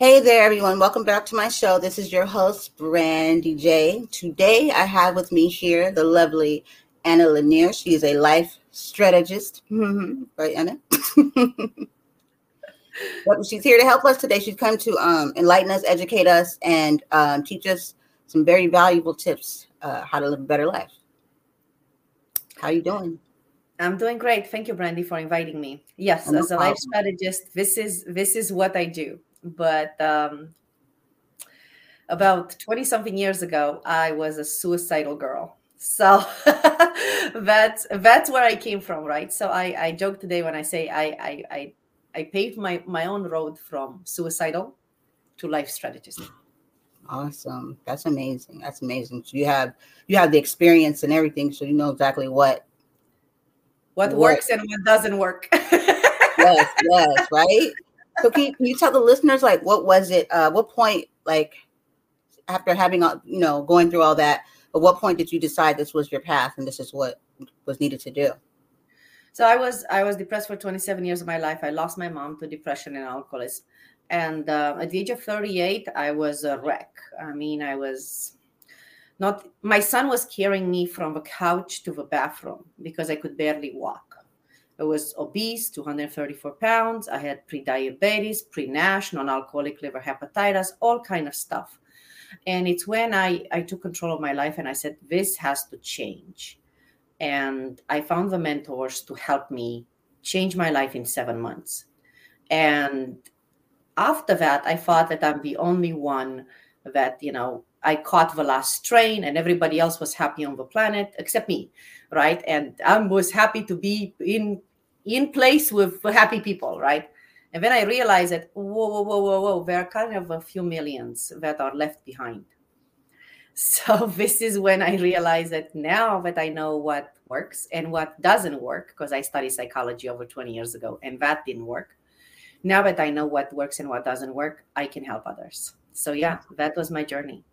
Hey there, everyone. Welcome back to my show. This is your host, Brandy J. Today, I have with me here the lovely Anna Lanier. She is a life strategist. Mm-hmm. Right, Anna? she's here to help us today. She's come to um, enlighten us, educate us, and um, teach us some very valuable tips uh, how to live a better life. How you doing? I'm doing great. Thank you, Brandy, for inviting me. Yes, oh, no as a life strategist, this is this is what I do. But um, about 20 something years ago, I was a suicidal girl. So that's that's where I came from, right? So I, I joke today when I say I, I I I paved my my own road from suicidal to life strategist. Awesome. That's amazing. That's amazing. So you have you have the experience and everything, so you know exactly what what, works and what doesn't work. yes, yes, right. So can you, tell the listeners like what was it? Uh, what point like after having all you know going through all that? At what point did you decide this was your path and this is what was needed to do? So I was I was depressed for 27 years of my life. I lost my mom to depression and alcoholism. And uh, at the age of 38, I was a wreck. I mean, I was not, my son was carrying me from the couch to the bathroom because I could barely walk. I was obese, 234 pounds. I had pre-diabetes, pre-NASH, non-alcoholic liver hepatitis, all kind of stuff. And it's when I, I took control of my life and I said, this has to change. And I found the mentors to help me change my life in seven months. And after that, I thought that I'm the only one that, you know, I caught the last train and everybody else was happy on the planet except me, right? And I was happy to be in in place with happy people, right? And then I realized that whoa, whoa, whoa, whoa, whoa, there are kind of a few millions that are left behind. So this is when I realized that now that I know what works and what doesn't work, because I studied psychology over 20 years ago and that didn't work now that I know what works and what doesn't work, I can help others. So yeah, that was my journey.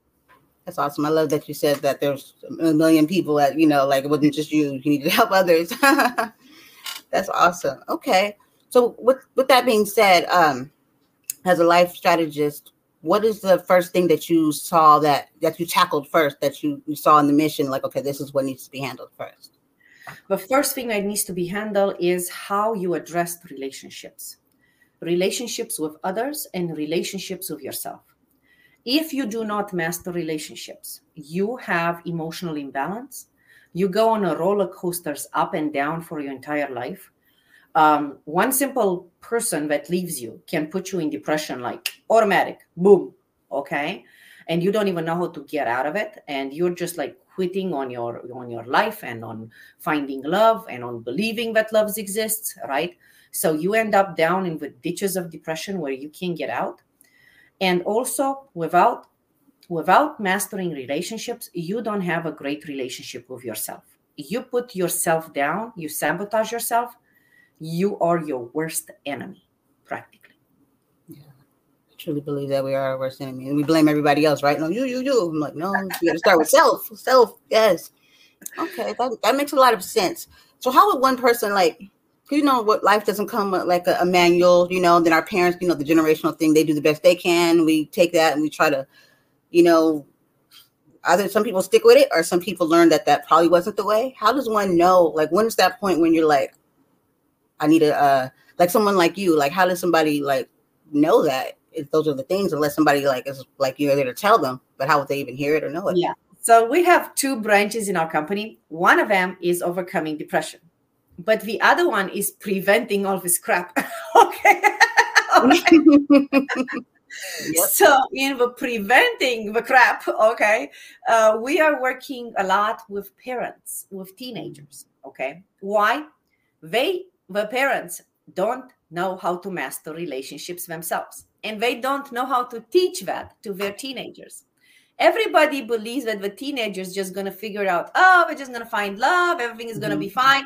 That's awesome. I love that you said that there's a million people that, you know, like it wasn't just you, you need to help others. That's awesome. Okay. So with with that being said, um, as a life strategist, what is the first thing that you saw that that you tackled first that you, you saw in the mission? Like, okay, this is what needs to be handled first. The first thing that needs to be handled is how you address relationships relationships with others and relationships with yourself. If you do not master relationships, you have emotional imbalance. You go on a roller coasters up and down for your entire life. Um, one simple person that leaves you can put you in depression like automatic, boom, okay? And you don't even know how to get out of it. And you're just like quitting on your on your life and on finding love and on believing that love exists, right? So you end up down in the ditches of depression where you can't get out. And also without without mastering relationships, you don't have a great relationship with yourself. You put yourself down, you sabotage yourself, you are your worst enemy, practically. Yeah. I truly believe that we are our worst enemy. And we blame everybody else, right? No, you, you, you. I'm like, no, you gotta start with self. Self, yes. Okay, that, that makes a lot of sense. So how would one person like you know what life doesn't come like a, a, manual you know then our parents you know the generational thing they do the best they can we take that and we try to you know either some people stick with it or some people learn that that probably wasn't the way. How does one know like when is that point when you're like i need a uh like someone like you like how does somebody like know that if those are the things unless somebody like is like you're there to tell them but how would they even hear it or know it? Yeah. So we have two branches in our company. One of them is overcoming depression but the other one is preventing all this crap. okay. Yep. So in the preventing the crap, okay, uh, we are working a lot with parents, with teenagers. Okay, why? They, the parents, don't know how to master relationships themselves, and they don't know how to teach that to their teenagers. Everybody believes that the teenagers just gonna figure out, oh, we're just gonna find love, everything is gonna mm-hmm. be fine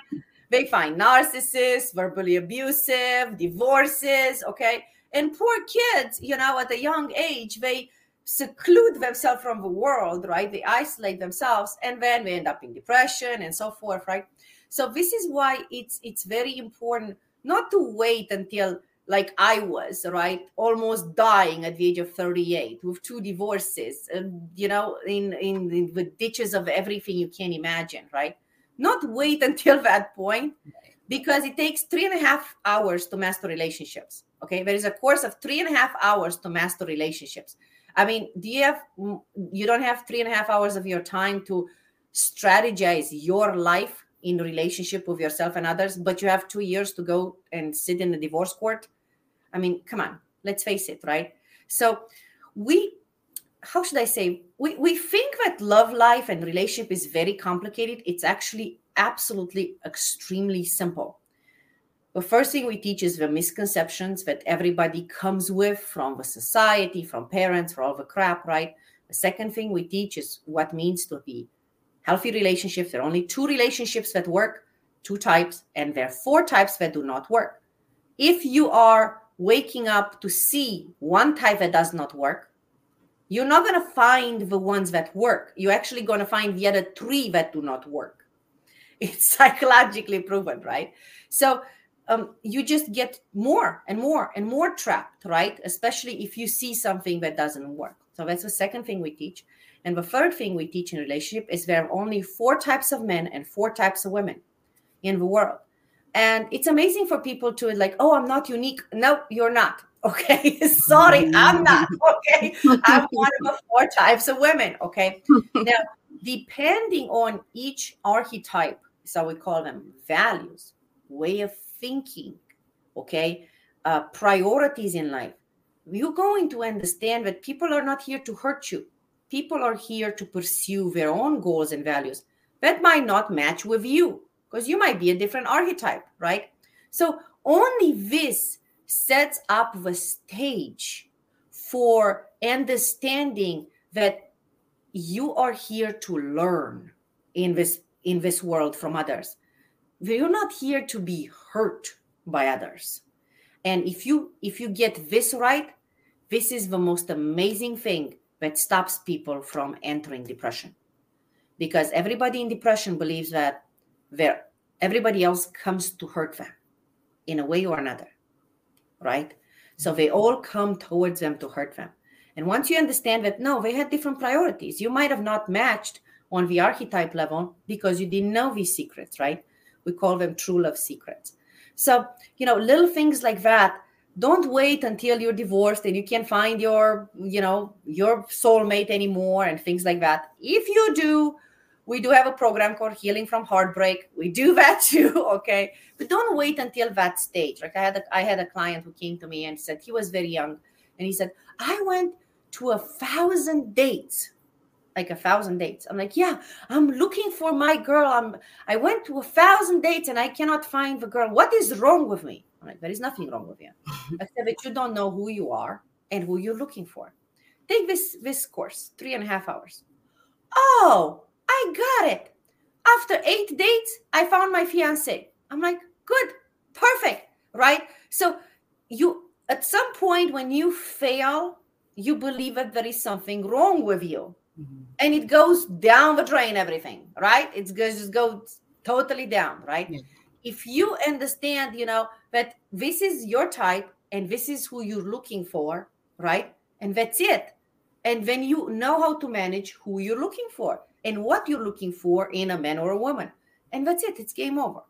they find narcissists, verbally abusive, divorces, okay? And poor kids, you know, at a young age, they seclude themselves from the world, right? They isolate themselves and then they end up in depression and so forth, right? So this is why it's it's very important not to wait until like I was, right? Almost dying at the age of 38 with two divorces, and you know, in, in, in the ditches of everything you can imagine, right? Not wait until that point because it takes three and a half hours to master relationships. Okay. There is a course of three and a half hours to master relationships. I mean, do you have, you don't have three and a half hours of your time to strategize your life in relationship with yourself and others, but you have two years to go and sit in the divorce court I mean, come on, let's face it, right? So we, how should I say, we, we think that love life and relationship is very complicated. It's actually absolutely extremely simple. The first thing we teach is the misconceptions that everybody comes with from the society, from parents, for all the crap, right? The second thing we teach is what means to be healthy relationships. There are only two relationships that work, two types, and there are four types that do not work. If you are waking up to see one type that does not work, you're not going to find the ones that work. You're actually going to find the other three that do not work. It's psychologically proven, right? So um, you just get more and more and more trapped, right? Especially if you see something that doesn't work. So that's the second thing we teach. And the third thing we teach in relationship is there are only four types of men and four types of women in the world. And it's amazing for people to like oh i'm not unique. No you're not. Okay? Sorry i'm not. Okay? I'm one of the four types of women. Okay? Now depending on each archetype so we call them values way of thinking okay uh, priorities in life you're going to understand that people are not here to hurt you people are here to pursue their own goals and values that might not match with you because you might be a different archetype, right? So only this sets up the stage for understanding that you are here to learn in this in this world from others. You're not here to be hurt by others. And if you if you get this right, this is the most amazing thing that stops people from entering depression. Because everybody in depression believes that there everybody else comes to hurt them in a way or another right so they all come towards them to hurt them and once you understand that no they had different priorities you might have not matched on the archetype level because you didn't know these secrets right we call them true love secrets so you know little things like that don't wait until you're divorced and you can't find your you know your soulmate anymore and things like that if you do we do have a program called Healing from Heartbreak. We do that too, okay? But don't wait until that stage. Like I had a, I had a client who came to me and said he was very young, and he said I went to a thousand dates, like a thousand dates. I'm like, yeah, I'm looking for my girl. I'm I went to a thousand dates and I cannot find the girl. What is wrong with me? I'm like, there is nothing wrong with you, except that you don't know who you are and who you're looking for. Take this this course, three and a half hours. Oh, I got it. After eight dates, I found my fiance. I'm like, good, perfect, right? So you at some point when you fail, you believe that there is something wrong with you. Mm-hmm. And it goes down the drain, everything, right? It's going to just go totally down, right? Yeah. If you understand, you know, that this is your type and this is who you're looking for, right? And that's it. And then you know how to manage who you're looking for and what you're looking for in a man or a woman. And that's it, it's game over.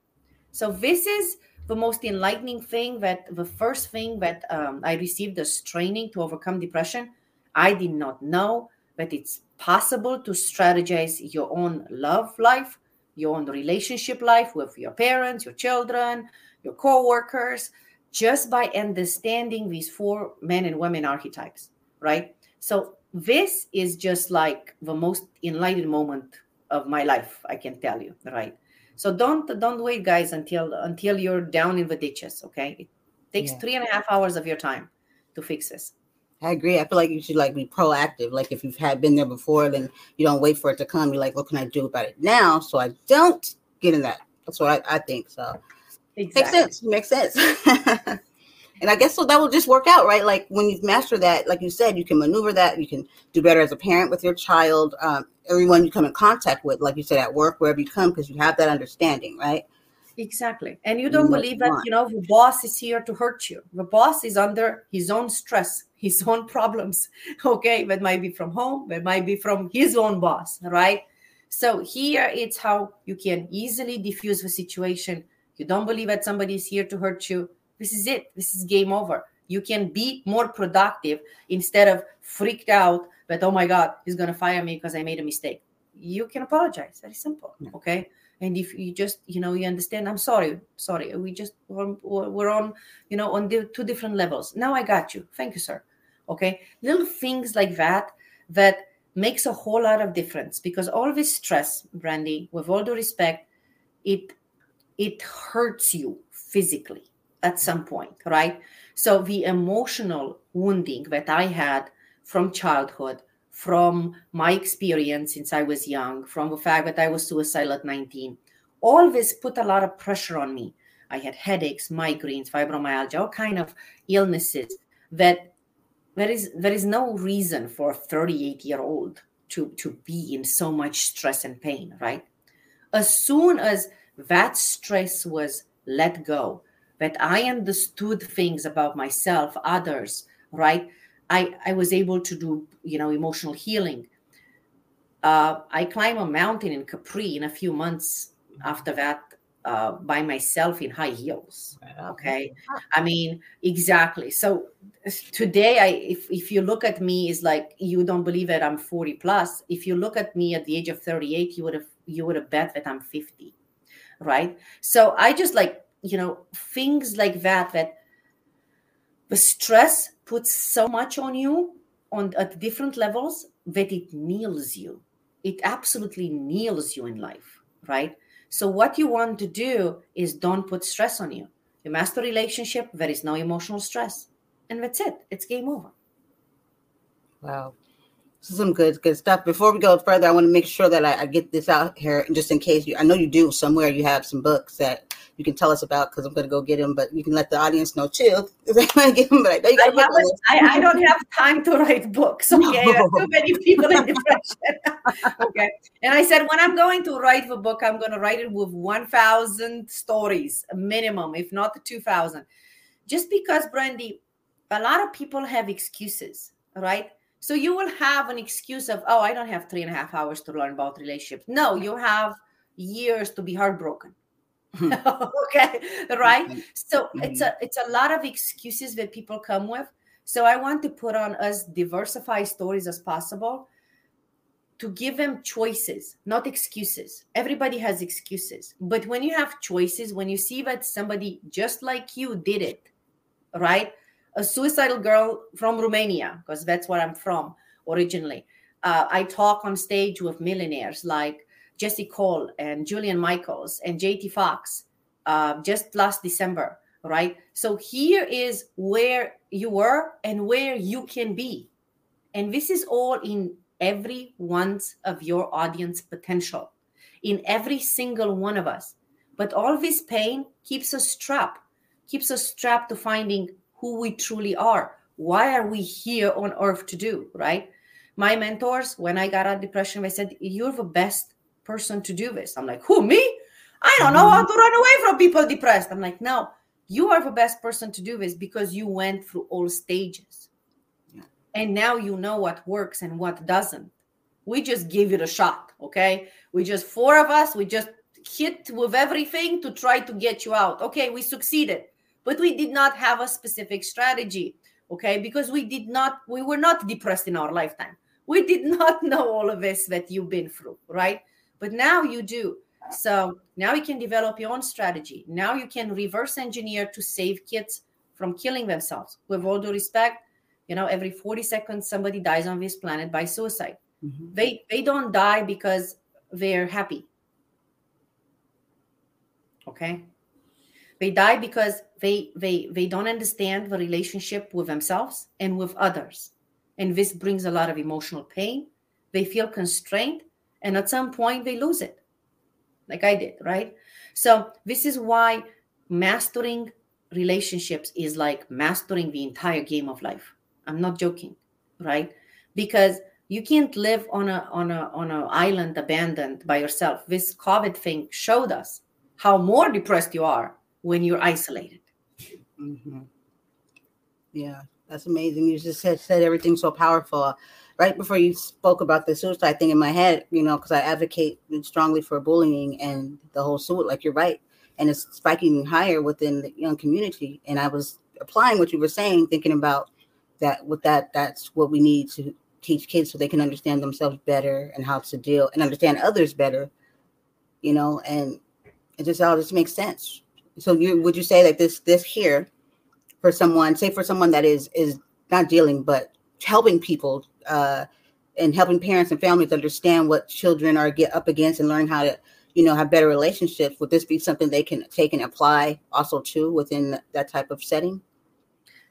So, this is the most enlightening thing that the first thing that um, I received as training to overcome depression. I did not know that it's possible to strategize your own love life, your own relationship life with your parents, your children, your co-workers, just by understanding these four men and women archetypes, right? So this is just like the most enlightened moment of my life i can tell you right so don't don't wait guys until until you're down in the ditches okay it takes yeah. three and a half hours of your time to fix this I agree. I feel like you should like be proactive. Like if you've had been there before, then you don't wait for it to come. You're like, what can I do about it now so I don't get in that? That's what I, I think. So exactly. makes sense. Makes sense. And I guess so that will just work out, right? Like when you've mastered that, like you said, you can maneuver that. You can do better as a parent with your child, um, everyone you come in contact with, like you said, at work, wherever you come, because you have that understanding, right? Exactly. And you don't believe that, you know, the boss is here to hurt you. The boss is under his own stress, his own problems. Okay. That might be from home, that might be from his own boss, right? So here it's how you can easily diffuse the situation. You don't believe that somebody is here to hurt you. This is it. This is game over. You can be more productive instead of freaked out that, oh my God, he's going to fire me because I made a mistake. You can apologize. Very simple. Okay and if you just you know you understand i'm sorry sorry we just we're, on you know on the two different levels. Now i got you. Thank you sir. Okay? Little things like that that makes a whole lot of difference because all this stress brandy with all due respect it it hurts you physically at some point right? So the emotional wounding that i had from childhood from my experience since I was young, from the fact that I was suicidal at 19. All this put a lot of pressure on me. I had headaches, migraines, fibromyalgia, all kind of illnesses that there is there is no reason for a 38 year old to, to be in so much stress and pain, right? As soon as that stress was let go, that I understood things about myself, others, right? I, I was able to do, you know, emotional healing. Uh, I climbed a mountain in Capri in a few months after that uh, by myself in high heels. Okay. I mean, exactly. So today, I if, if you look at me, is like you don't believe that I'm 40 plus. If you look at me at the age of 38, you would have you would have bet that I'm 50. Right. So I just like, you know, things like that that the stress puts so much on you on at different levels that it kneels you. It absolutely kneels you in life, right? So what you want to do is don't put stress on you. You master relationship, there is no emotional stress. And that's it. It's game over. Wow. This is some good good stuff. Before we go further, I want to make sure that I, I get this out here just in case you I know you do somewhere you have some books that you can tell us about because I'm going to go get him. But you can let the audience know too. I, get them, but I, I, I, don't have time to write books. Okay, no. too many people in depression. okay, and I said when I'm going to write the book, I'm going to write it with 1,000 stories minimum, if not 2,000. Just because, Brandy, a lot of people have excuses, right? So you will have an excuse of, oh, I don't have three and a half hours to learn about relationships. No, you have years to be heartbroken. okay right? Mm-hmm. so mm-hmm. it's a it's a lot of excuses that people come with. So i want to put on as diversified stories as possible to give them choices not excuses. Everybody has excuses. But when you have choices when you see that somebody just like you did it right? A suicidal girl from romania because that's where i'm from originally. Uh, i talk on stage with millionaires like Jesse Cole and Julian Michaels and JT Fox uh, just last December, right? So here is where you were and where you can be. And this is all in every one's of your audience potential, in every single one of us. But all this pain keeps us trapped, keeps us trapped to finding who we truly are. Why are we here on earth to do, right? My mentors, when I got out of depression, they said, You're the best person to do this. I'm like, who, me? I don't know how mm-hmm. to run away from people depressed. I'm like, no, you are the best person to do this because you went through all stages. Yeah. And now you know what works and what doesn't. We just give it a shot, okay? We just, four of us, we just hit with everything to try to get you out. Okay, we succeeded, but we did not have a specific strategy, okay? Because we did not, we were not depressed in our lifetime. We did not know all of this that you've been through, right? But now you do. So now you can develop your own strategy. Now you can reverse engineer to save kids from killing themselves. With all due respect, you know, every 40 seconds somebody dies on this planet by suicide. Mm-hmm. They they don't die because they're happy. Okay? They die because they they they don't understand the relationship with themselves and with others. And this brings a lot of emotional pain. They feel constrained and at some point they lose it like i did right so this is why mastering relationships is like mastering the entire game of life i'm not joking right because you can't live on a on a on an island abandoned by yourself this covid thing showed us how more depressed you are when you're isolated. Mm-hmm. Yeah, that's amazing. You just said, said everything so powerful. Right before you spoke about the suicide thing in my head, you know, because I advocate strongly for bullying and the whole suit. Like you're right, and it's spiking higher within the young community. And I was applying what you were saying, thinking about that. With that, that's what we need to teach kids so they can understand themselves better and how to deal and understand others better. You know, and it just all just makes sense. So, you would you say that this this here for someone, say for someone that is is not dealing but helping people uh, and helping parents and families understand what children are get up against and learn how to you know have better relationships would this be something they can take and apply also too within that type of setting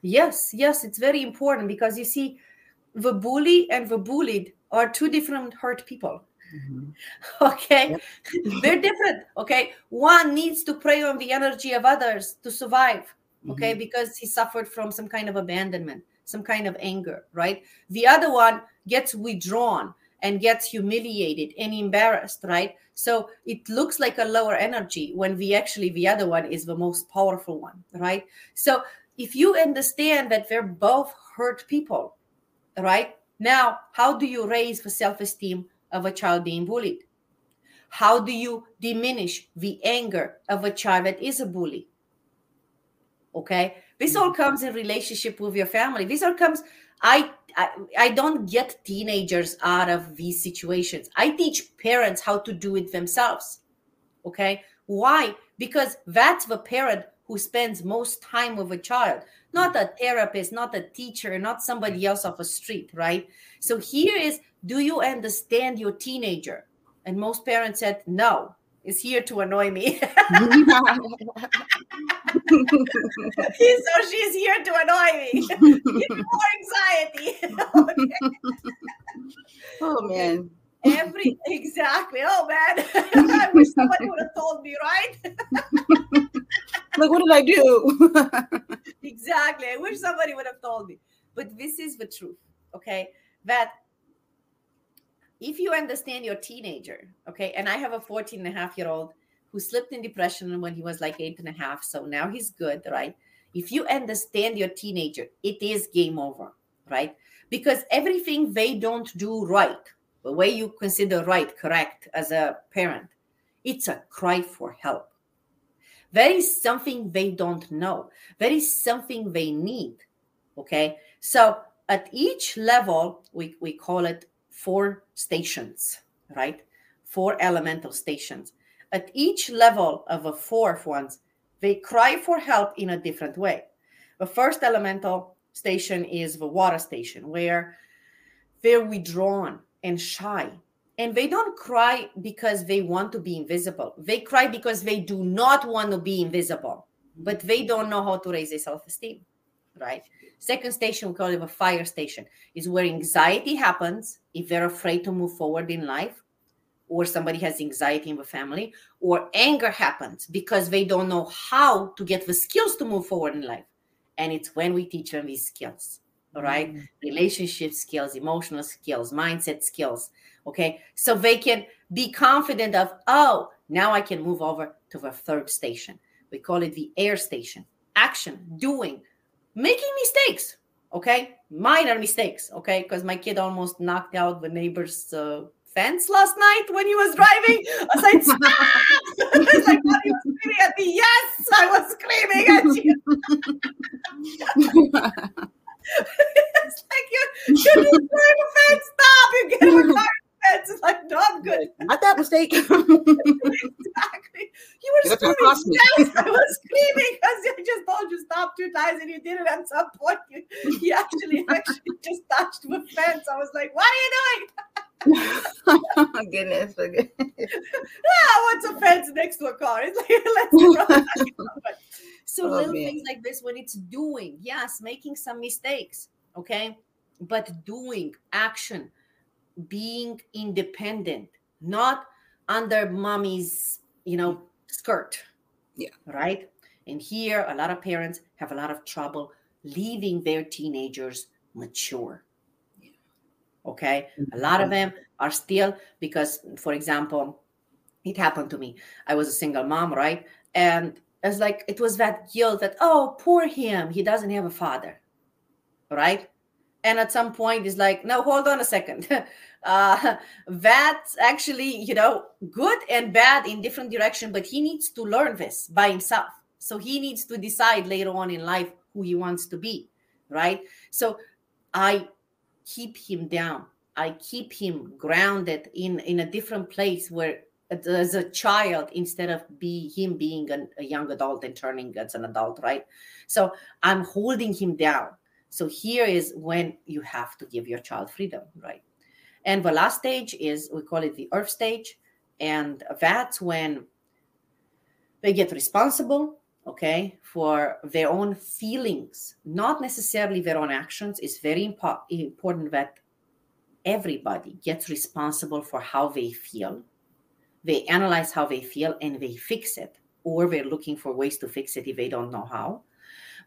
yes yes it's very important because you see the bully and the bullied are two different hurt people mm-hmm. okay yep. they're different okay one needs to prey on the energy of others to survive okay mm-hmm. because he suffered from some kind of abandonment some kind of anger right? The other one gets withdrawn and gets humiliated and embarrassed right? So it looks like a lower energy when we actually the other one is the most powerful one right? So if you understand that they're both hurt people right? Now how do you raise the self-esteem of a child being bullied? How do you diminish the anger of a child that is a bully okay? This all mm-hmm. comes in relationship with your family. This all comes I, I i don't get teenagers out of these situations. I teach parents how to do it themselves okay? Why? Because that's the parent who spends most time with a child not a therapist not a teacher not somebody else off a street right? So here is do you understand your teenager? And most parents said no. Is here to annoy me. so she's here to annoy me. more anxiety. oh man. Every exactly. Oh man. I wish somebody would have told me, right? like, what did I do? exactly. I wish somebody would have told me. But this is the truth. Okay. That if you understand your teenager, okay, and I have a 14 and a half year old who slipped in depression when he was like eight and a half, so now he's good, right? If you understand your teenager, it is game over, right? Because everything they don't do right, the way you consider right, correct as a parent, it's a cry for help. There is something they don't know. There is something they need. Okay. So at each level, we, we call it four stations, right? Four elemental stations. At each level of the fourth ones, they cry for help in a different way. The first elemental station is the water station, where they're withdrawn and shy. And they don't cry because they want to be invisible. They cry because they do not want to be invisible, but they don't know how to raise their self esteem, right? Second station, we call it a fire station, is where anxiety happens if they're afraid to move forward in life, or somebody has anxiety in the family, or anger happens because they don't know how to get the skills to move forward in life. And it's when we teach them these skills, all right? Mm. Relationship skills, emotional skills, mindset skills. Okay. So they can be confident of, oh, now I can move over to the third station. We call it the air station. Action, doing, making mistakes okay minor mistakes okay because my kid almost knocked out the neighbor's uh, fence last night when he was driving i was like stop it's like what you screaming at me yes i was screaming at you it's like you you destroyed the fence stop you get in the car it's like not good. Not that mistake. exactly. You were screaming. Yes, I was screaming because I just told you stop two times and you did it at some point. You, you actually actually just touched the fence. I was like, what are you doing? Oh my goodness. Okay. ah, what's a fence next to a car? It's like let's so oh, little man. things like this when it's doing, yes, making some mistakes, okay, but doing action being independent, not under mommy's, you know, skirt. Yeah. Right. And here, a lot of parents have a lot of trouble leaving their teenagers mature. Okay. A lot of mm-hmm. them are still, because, for example, it happened to me. I was a single mom, right? And it's like it was that guilt that, oh, poor him, he doesn't have a father. Right. And at some point, it's like, no, hold on a second. uh, that's actually, you know, good and bad in different direction, but he needs to learn this by himself. So he needs to decide later on in life who he wants to be. Right. So I keep him down. I keep him grounded in in a different place where uh, as a child instead of be him being an, a young adult and turning as an adult right? So i'm holding him down. So here is when you have to give your child freedom right? And the last stage is we call it the earth stage and that's when they get responsible okay for their own feelings. Not necessarily their own actions. It's very impo- important that everybody gets responsible for how they feel. They analyze how they feel and they fix it or they're looking for ways to fix it if they don't know how.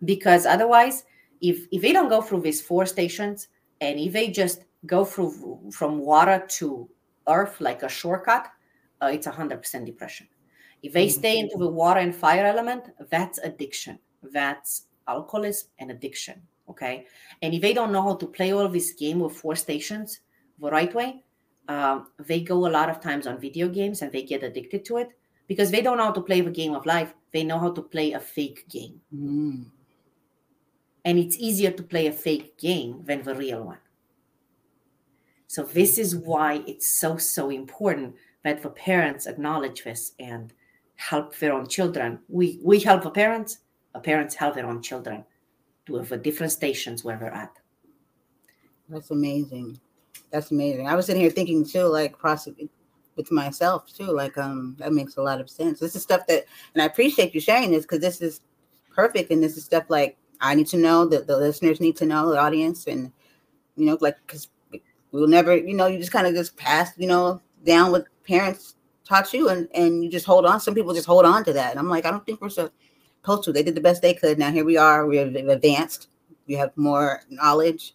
Because otherwise if if they don't go through these four stations and if they just go through from water to earth like a shortcut uh, it's 100% depression. If they stay into the water and fire element that's addiction. That's alcoholism and addiction okay? And if they don't know how to play all this game with four stations right way um, they go a lot of times on video games and they get addicted to it because they don't know how to play the game of life. They know how to play a fake game. Mm. And it's easier to play a fake game than the real one. So, this is why it's so, so important that the parents acknowledge this and help their own children. We, we help the parents, the parents help their own children to have different stations where they're at. That's amazing. That's amazing. I was sitting here thinking too, like process with myself too. Like, um, that makes a lot of sense. This is stuff that, and I appreciate you sharing this because this is perfect, and this is stuff like I need to know that the listeners need to know, the audience, and you know, like because we'll never, you know, you just kind of just pass, you know, down what parents taught you, and and you just hold on. Some people just hold on to that, and I'm like, I don't think we're supposed to. They did the best they could. Now here we are. We're advanced. We have more knowledge.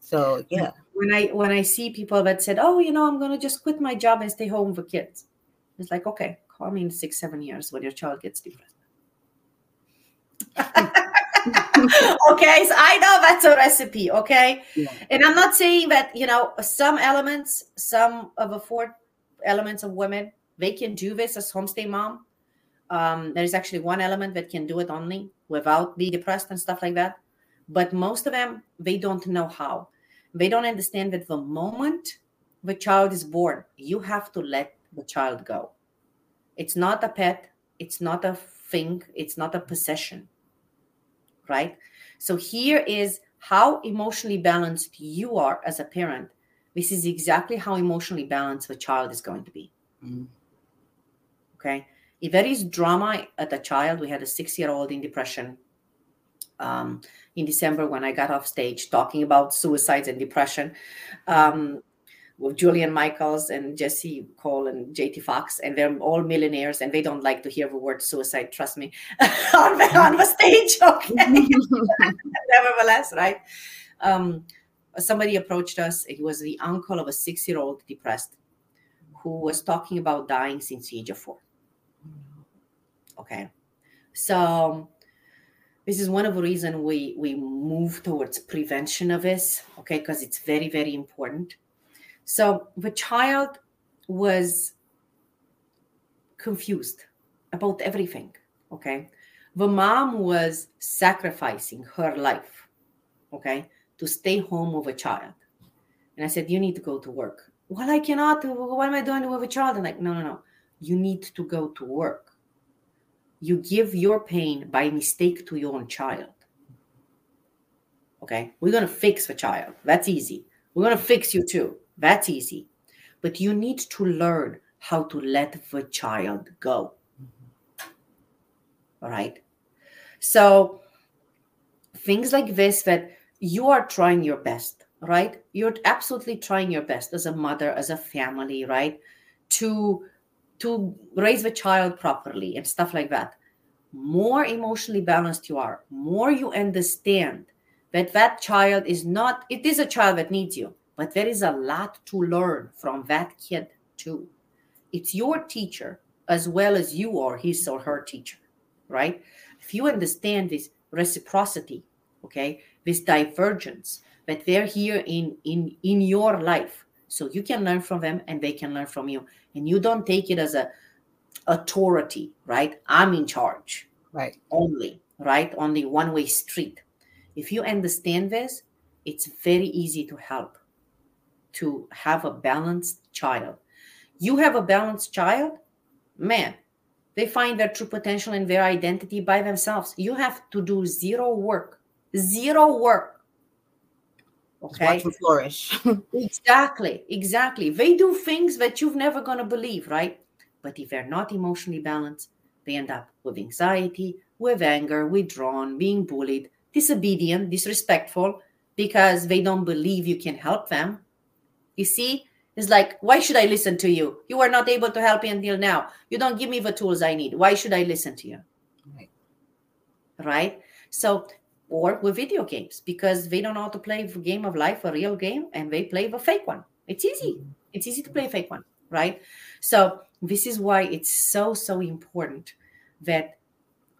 So yeah when I when I see people that said, "Oh, you know, I'm going to just quit my job and stay home with kids," it's like, okay, call me in six, seven years when your child gets depressed. okay, so I know that's a recipe. Okay, yeah. and I'm not saying that you know some elements, some of the four elements of women, they can do this as homestay mom. Um, there is actually one element that can do it only without being depressed and stuff like that. But most of them, they don't know how they don't understand that the moment the child is born, you have to let the child go. It's not a pet, it's not a thing, it's not a possession. Right? So here is how emotionally balanced you are as a parent. This is exactly how emotionally balanced the child is going to be. Mm-hmm. Okay. If there is drama at a child, we had a six year old in depression um, in December when I got off stage talking about suicides and depression um, with Julian Michaels and Jesse Cole and JT Fox, and they're all millionaires and they don't like to hear the word suicide. Trust me, on, the, on the stage. Okay, nevertheless, right? Um, somebody approached us. He was the uncle of a six-year-old depressed who was talking about dying since the age of four. Okay, so this is one of the reasons we we move towards prevention of this okay because it's very very important. So the child was confused about everything okay? The mom was sacrificing her life okay to stay home with a child. And i said you need to go to work. Well i cannot. What am i doing with a child? And like no no no. You need to go to work you give your pain by mistake to your own child. Okay, we're going to fix the child. That's easy. We're going to fix you too. That's easy. But you need to learn how to let the child go. All right. So, things like this that you are trying your best, right? You're absolutely trying your best as a mother, as a family, right? To to raise the child properly and stuff like that. More emotionally balanced you are more you understand that that child is not it is a child that needs you but there is a lot to learn from that kid too. It's your teacher as well as you are his or her teacher, right? If you understand this reciprocity, okay, this divergence, that they're here in in in your life, so you can learn from them and they can learn from you, and you don't take it as a authority, right? I'm in charge, right? Only, right? Only one way street. If you understand this, it's very easy to help to have a balanced child. You have a balanced child, man, they find their true potential and their identity by themselves. You have to do zero work, zero work. Okay. flourish. exactly, exactly. They do things that you've never gonna believe, right? But if they're not emotionally balanced, they end up with anxiety, with anger, withdrawn, being bullied, disobedient, disrespectful, because they don't believe you can help them. You see, it's like, why should I listen to you? You are not able to help me until now. You don't give me the tools I need. Why should I listen to you? Right. Right? So, or with video games, because they don't know how to play the game of life, a real game, and they play the fake one. It's easy. Mm-hmm. It's easy to play a fake one, right? So, this is why it's so, so important that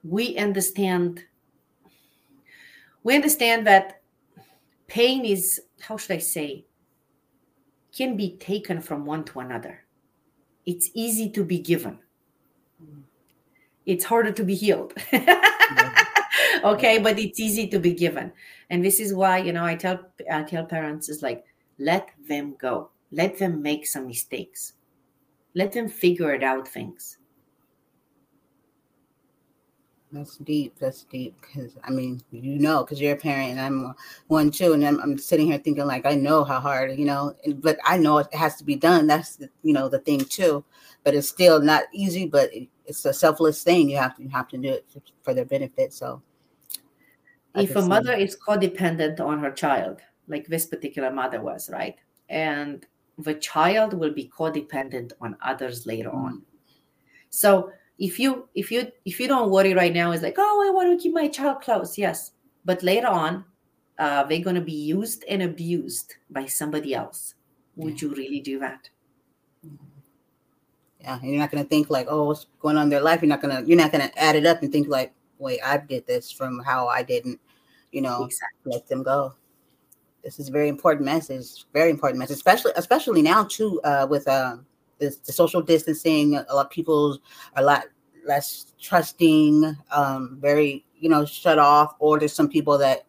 we understand we understand that pain is how should i say can be taken from one to another. It's easy to be given. It's harder to be healed. okay, but it's easy to be given. And this is why, you know, I tell I tell parents is like let them go. Let them make some mistakes. Let them figure it out things. That's deep. That's deep. Because I mean, you know, because you're a parent and I'm one too, and I'm, I'm, sitting here thinking like I know how hard, you know, but I know it has to be done. That's the, you know the thing too. But it's still not easy. But it's a selfless thing. You have to you have to do it for their benefit. So, if a mother is codependent on her child, like this particular mother was, right, and the child will be codependent on others later mm-hmm. on. So if you if you if you don't worry right now it's like oh i want to keep my child close yes. But later on uh, they're going to be used and abused by somebody else. Would you really do that? Yeah you're not going to think like oh what's going on in their life? You're not going to you're not going to add it up and think like wait i did this from how i didn't you know exactly. let them go this is a very important message very important message especially especially now too uh, with uh, the, the social distancing. A lot of people are a lot less trusting, um, very you know shut off. Or there's some people that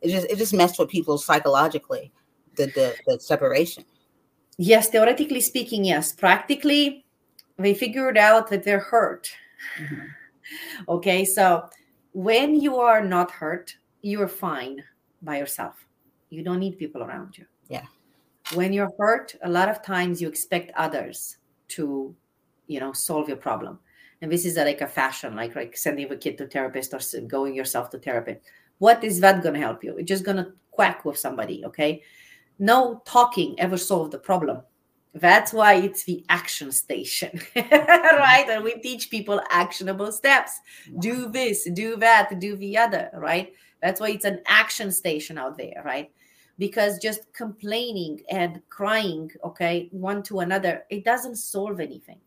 it just it just messed with people psychologically. The the, the separation. Yes, theoretically speaking, yes. Practically, they figured out that they're hurt. Mm-hmm. Okay, so when you are not hurt, you're fine by yourself. You don't need people around you. Yeah. When you're hurt a lot of times you expect others to you know solve your problem. And this is like a fashion like like sending a kid to therapist or going yourself to therapist. What is that going to help you? It's just going to quack with somebody okay? No talking ever solved the problem. That's why it's the action station right? And we teach people actionable steps. Do this do that do the other right that's why it's an action station out there right? Because just complaining and crying okay one to another it doesn't solve anything.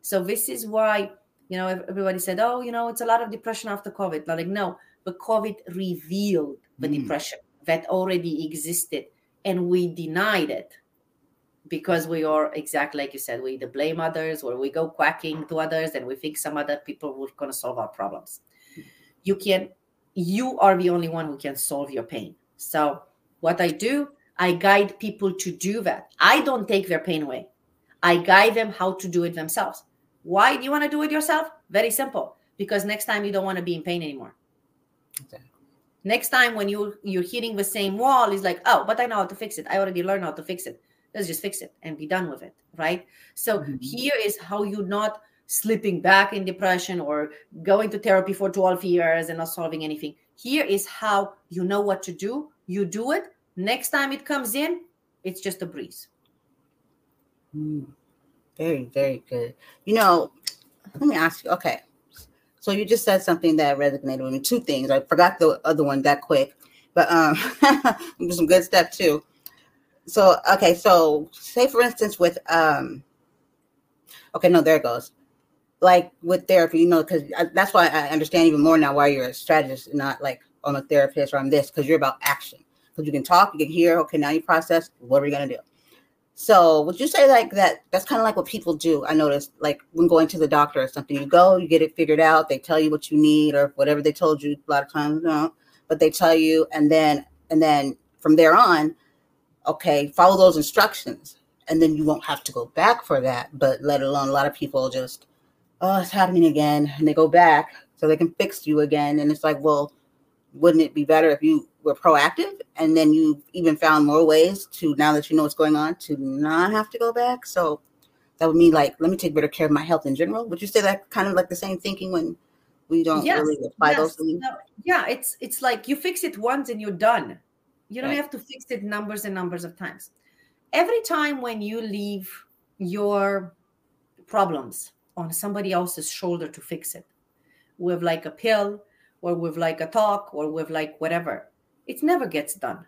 So this is why you know everybody said oh you know it's a lot of depression after covid. Like no but covid revealed the mm. depression that already existed and we denied it because we are exactly like you said we either blame others or we go quacking to others and we think some other people were going to solve our problems. You can you are the only one who can solve your pain so what I do, I guide people to do that. I don't take their pain away. I guide them how to do it themselves. Why do you want to do it yourself? Very simple. Because next time you don't want to be in pain anymore. Okay. Next time when you you're hitting the same wall, is like, oh, but I know how to fix it. I already learned how to fix it. Let's just fix it and be done with it, right? So mm-hmm. here is how you not slipping back in depression or going to therapy for 12 years and not solving anything. Here is how you know what to do. You do it. Next time it comes in it's just a breeze. Mm, very very good. You know let me ask you okay. So you just said something that resonated with me. Two things. I forgot the other one that quick but um some good stuff too. So okay so say for instance with um Okay, no, there it goes. Like with therapy, you know, because that's why I understand even more now why you're a strategist not like I'm a therapist or I'm this, because you're about action. Because you can talk, you can hear, okay, now you process, what are we gonna do? So would you say like that that's kind of like what people do? I noticed like when going to the doctor or something, you go, you get it figured out, they tell you what you need or whatever they told you a lot of times, no, but they tell you and then and then from there on, okay, follow those instructions. And then you won't have to go back for that. But let alone a lot of people just, oh, it's happening again. And they go back so they can fix you again. And it's like, well, wouldn't it be better if you were proactive and then you even found more ways to now that you know what's going on to not have to go back so that would mean like let me take better care of my health in general would you say that kind of like the same thinking when we don't yes, really apply yes. those things no, yeah it's it's like you fix it once and you're done you don't right. have to fix it numbers and numbers of times every time when you leave your problems on somebody else's shoulder to fix it with like a pill or with like a talk or with like whatever it never gets done.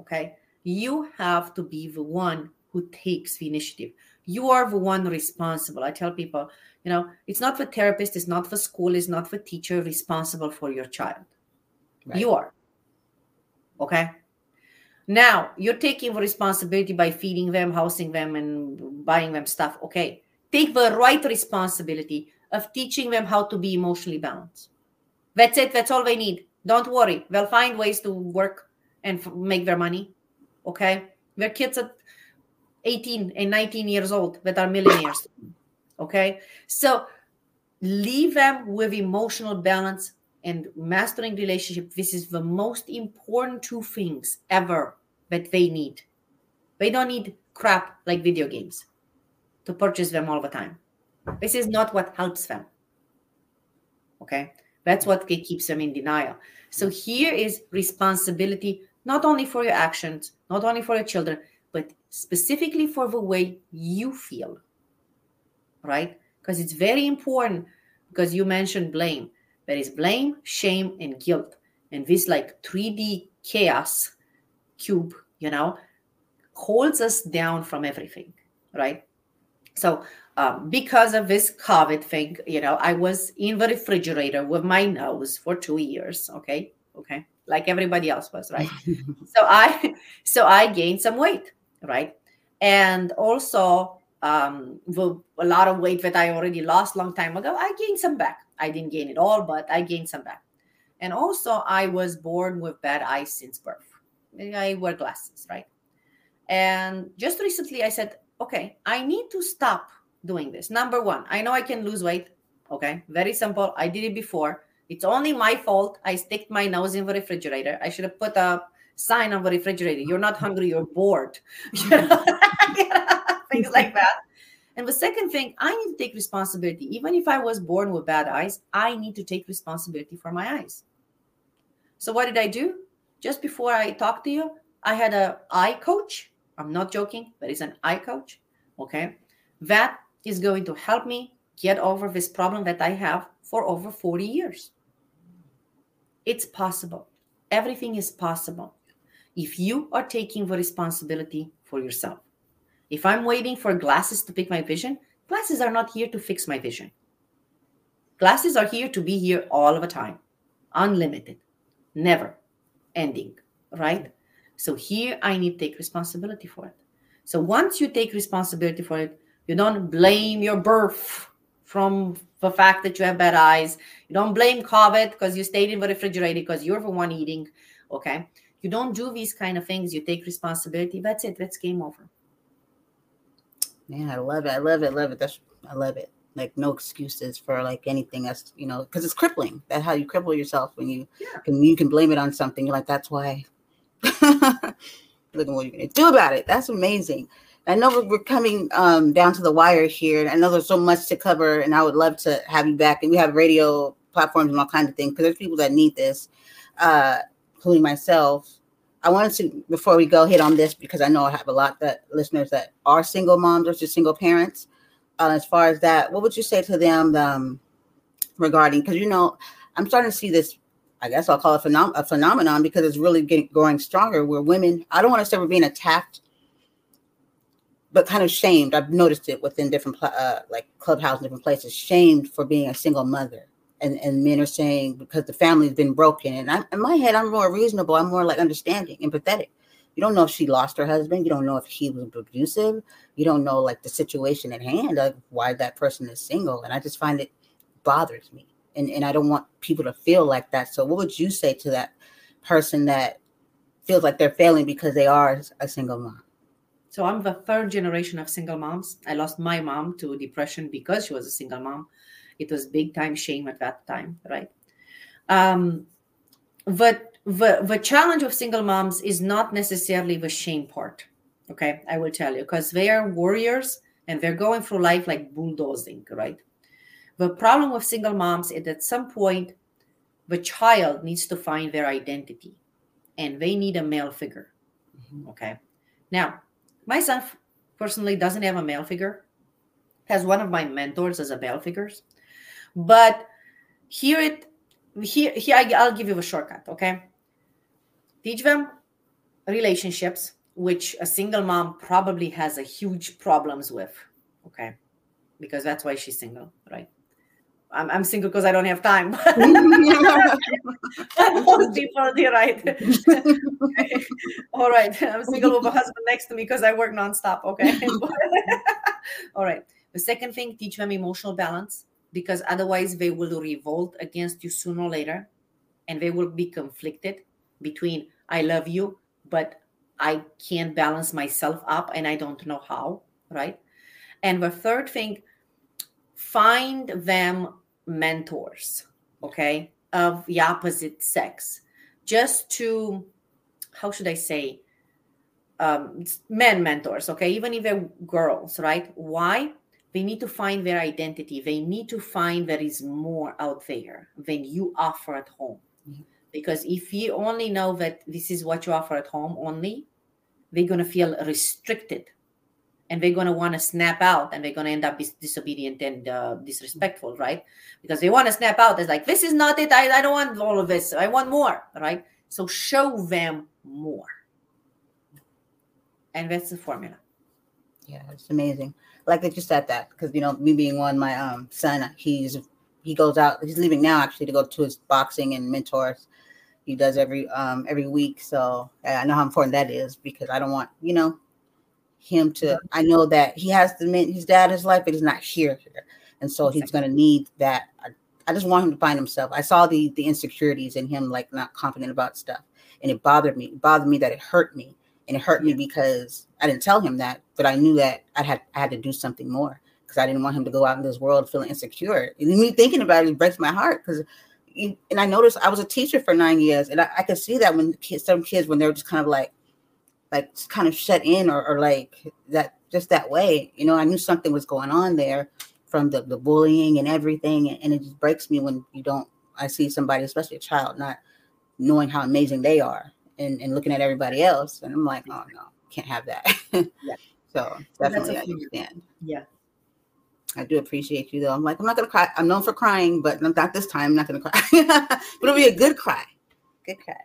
Okay. You have to be the one who takes the initiative. You are the one responsible. I tell people, you know, it's not the therapist, it's not the school, it's not the teacher responsible for your child. Right. You are. Okay. Now you're taking the responsibility by feeding them, housing them, and buying them stuff. Okay. Take the right responsibility of teaching them how to be emotionally balanced. That's it. That's all they need. Don't worry. They'll find ways to work and f- make their money. Okay. They're kids at 18 and 19 years old that are millionaires. Okay. So leave them with emotional balance and mastering relationship. This is the most important two things ever that they need. They don't need crap like video games to purchase them all the time. This is not what helps them. Okay. That's what keeps them in denial. So here is responsibility not only for your actions, not only for your children, but specifically for the way you feel. Right? Because it's very important because you mentioned blame. There is blame, shame, and guilt. And this like 3D chaos cube, you know, holds us down from everything, right? So um, because of this COVID thing, you know, I was in the refrigerator with my nose for two years. Okay, okay, like everybody else was, right? so I, so I gained some weight, right, and also um, the, a lot of weight that I already lost long time ago. I gained some back. I didn't gain it all, but I gained some back. And also, I was born with bad eyes since birth. I wear glasses, right? And just recently, I said, okay, I need to stop doing this. Number one, I know I can lose weight. Okay, very simple. I did it before. It's only my fault. I stick my nose in the refrigerator. I should have put a sign on the refrigerator. You're not hungry, you're bored. You know? Things like that. And the second thing, I need to take responsibility. Even if I was born with bad eyes, I need to take responsibility for my eyes. So what did I do? Just before I talked to you, I had a eye coach. I'm not joking, but it's an eye coach. Okay. That is going to help me get over this problem that I have for over 40 years. It's possible. Everything is possible if you are taking the responsibility for yourself. If I'm waiting for glasses to pick my vision, glasses are not here to fix my vision. Glasses are here to be here all the time, unlimited, never ending, right? So here I need to take responsibility for it. So once you take responsibility for it, you don't blame your birth from the fact that you have bad eyes. You don't blame COVID because you stayed in the refrigerator because you're the one eating. Okay. You don't do these kind of things. You take responsibility. That's it. That's game over. Man, I love it. I love it. Love it. That's I love it. Like no excuses for like anything that's you know because it's crippling. That's how you cripple yourself when you yeah. can you can blame it on something. You're like that's why. Look at what you're gonna do about it. That's amazing. I know we're coming um, down to the wire here. I know there's so much to cover, and I would love to have you back. And we have radio platforms and all kinds of things because there's people that need this, uh, including myself. I wanted to, before we go, hit on this because I know I have a lot that listeners that are single moms or just single parents. Uh, as far as that, what would you say to them um, regarding? Because you know, I'm starting to see this. I guess I'll call it phenom- a phenomenon because it's really getting growing stronger. Where women, I don't want to say we're being attacked but kind of shamed. I've noticed it within different uh, like clubhouse, different places, shamed for being a single mother. And, and men are saying because the family's been broken. And I, in my head, I'm more reasonable. I'm more like understanding, and empathetic. You don't know if she lost her husband. You don't know if he was abusive. You don't know like the situation at hand, like why that person is single. And I just find it bothers me. And, and I don't want people to feel like that. So what would you say to that person that feels like they're failing because they are a single mom? So I'm the third generation of single moms. I lost my mom to depression because she was a single mom. It was big time shame at that time, right? Um, but the, the challenge of single moms is not necessarily the shame part. Okay, I will tell you, because they are warriors and they're going through life like bulldozing, right? The problem with single moms is at some point the child needs to find their identity and they need a male figure. Mm-hmm. Okay. Now, my son personally doesn't have a male figure, has one of my mentors as a male figures. But here it here, here I'll give you a shortcut, okay? Teach them relationships, which a single mom probably has a huge problems with, okay? Because that's why she's single, right? I'm, I'm single because I don't have time. Most people, you're right. All right. I'm single with a husband next to me because I work nonstop. Okay. All right. The second thing, teach them emotional balance because otherwise they will revolt against you sooner or later and they will be conflicted between I love you, but I can't balance myself up and I don't know how. Right. And the third thing, find them mentors, okay, of the opposite sex, just to, how should I say, um, men mentors, okay, even if they're girls, right? Why? They need to find their identity. They need to find there is more out there than you offer at home. Mm-hmm. Because if you only know that this is what you offer at home only, they're going to feel restricted and they're going to want to snap out and they're going to end up dis- disobedient and uh, disrespectful right? Because they want to snap out it's like this is not it I, I don't want all of this i want more right? So show them more. And that's the formula. Yeah it's amazing. Like that you said that because you know me being one my um son he's he goes out he's leaving now actually to go to his boxing and mentors. He does every um every week so i know how important that is because i don't want you know him to i know that he has to the his dad in his life but he's not here. Here and so he's going to need that. I, I, just want him to find himself. I saw the the insecurities in him like not confident about stuff. And it bothered me it bothered me that it hurt me. And it hurt me because i didn't tell him that but i knew that i had i had to do something more because i didn't want him to go out in this world feeling insecure. And me thinking about it, it breaks my heart because and i noticed i was a teacher for nine years and i, I could see that when kids, some kids when they're just kind of like like kind of shut in or, or like that just that way you know i knew something was going on there from the, the bullying and everything and it just breaks me when you don't i see somebody especially a child not knowing how amazing they are and, and looking at everybody else and i'm like oh no can't have that yeah. so definitely i understand yeah I do appreciate you though. I'm like, I'm not gonna cry. I'm known for crying, but not this time. I'm not gonna cry. but it'll be a good cry. Good cry.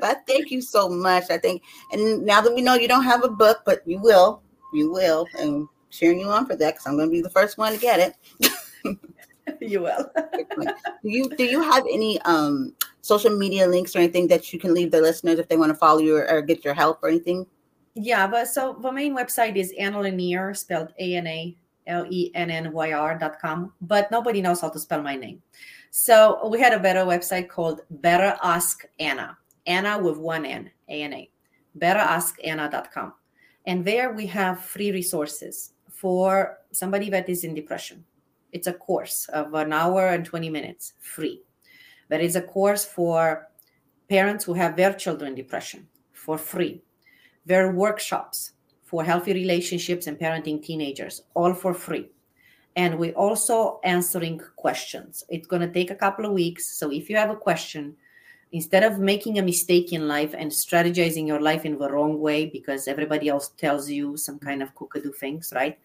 but thank you so much. I think, and now that we know you don't have a book, but you will, you will, and cheering you on for that because I'm going to be the first one to get it. you will. do you do you have any um social media links or anything that you can leave the listeners if they want to follow you or, or get your help or anything? Yeah, but so the main website is Ana Lennyr, spelled A N A L E N N Y R dot com, but nobody knows how to spell my name. So we had a better website called Better Ask Anna, Anna with one N, A N A, betteraskana.com. And there we have free resources for somebody that is in depression. It's a course of an hour and 20 minutes, free. There is a course for parents who have their children depression for free. There are workshops for healthy relationships and parenting teenagers, all for free and we're also answering questions. It's going to take a couple of weeks. So if you have a question, instead of making a mistake in life and strategizing your life in the wrong way because everybody else tells you some kind of cookadoo things, right?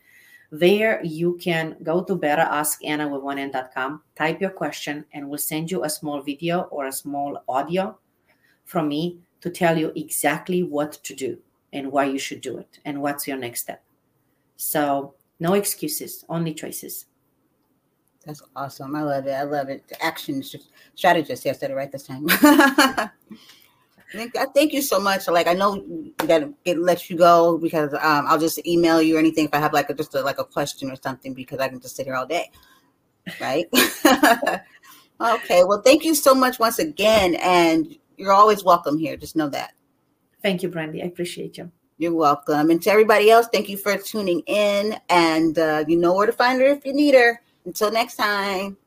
There you can go to betteraskana with one end.com, type your question, and we'll send you a small video or a small audio from me to tell you exactly what to do and why you should do it and what's your next step. So, no excuses, only choices. That's awesome. I love it. I love it. The action strategist. Yes, I said it right this time. I thank you so much. Like I know that it lets you go because um, I'll just email you or anything if I have like a, just a, like a question or something because I can just sit here all day, right? okay. Well, thank you so much once again, and you're always welcome here. Just know that. Thank you, Brandy. I appreciate you. You're welcome. And to everybody else, thank you for tuning in. And uh, you know where to find her if you need her. Until next time.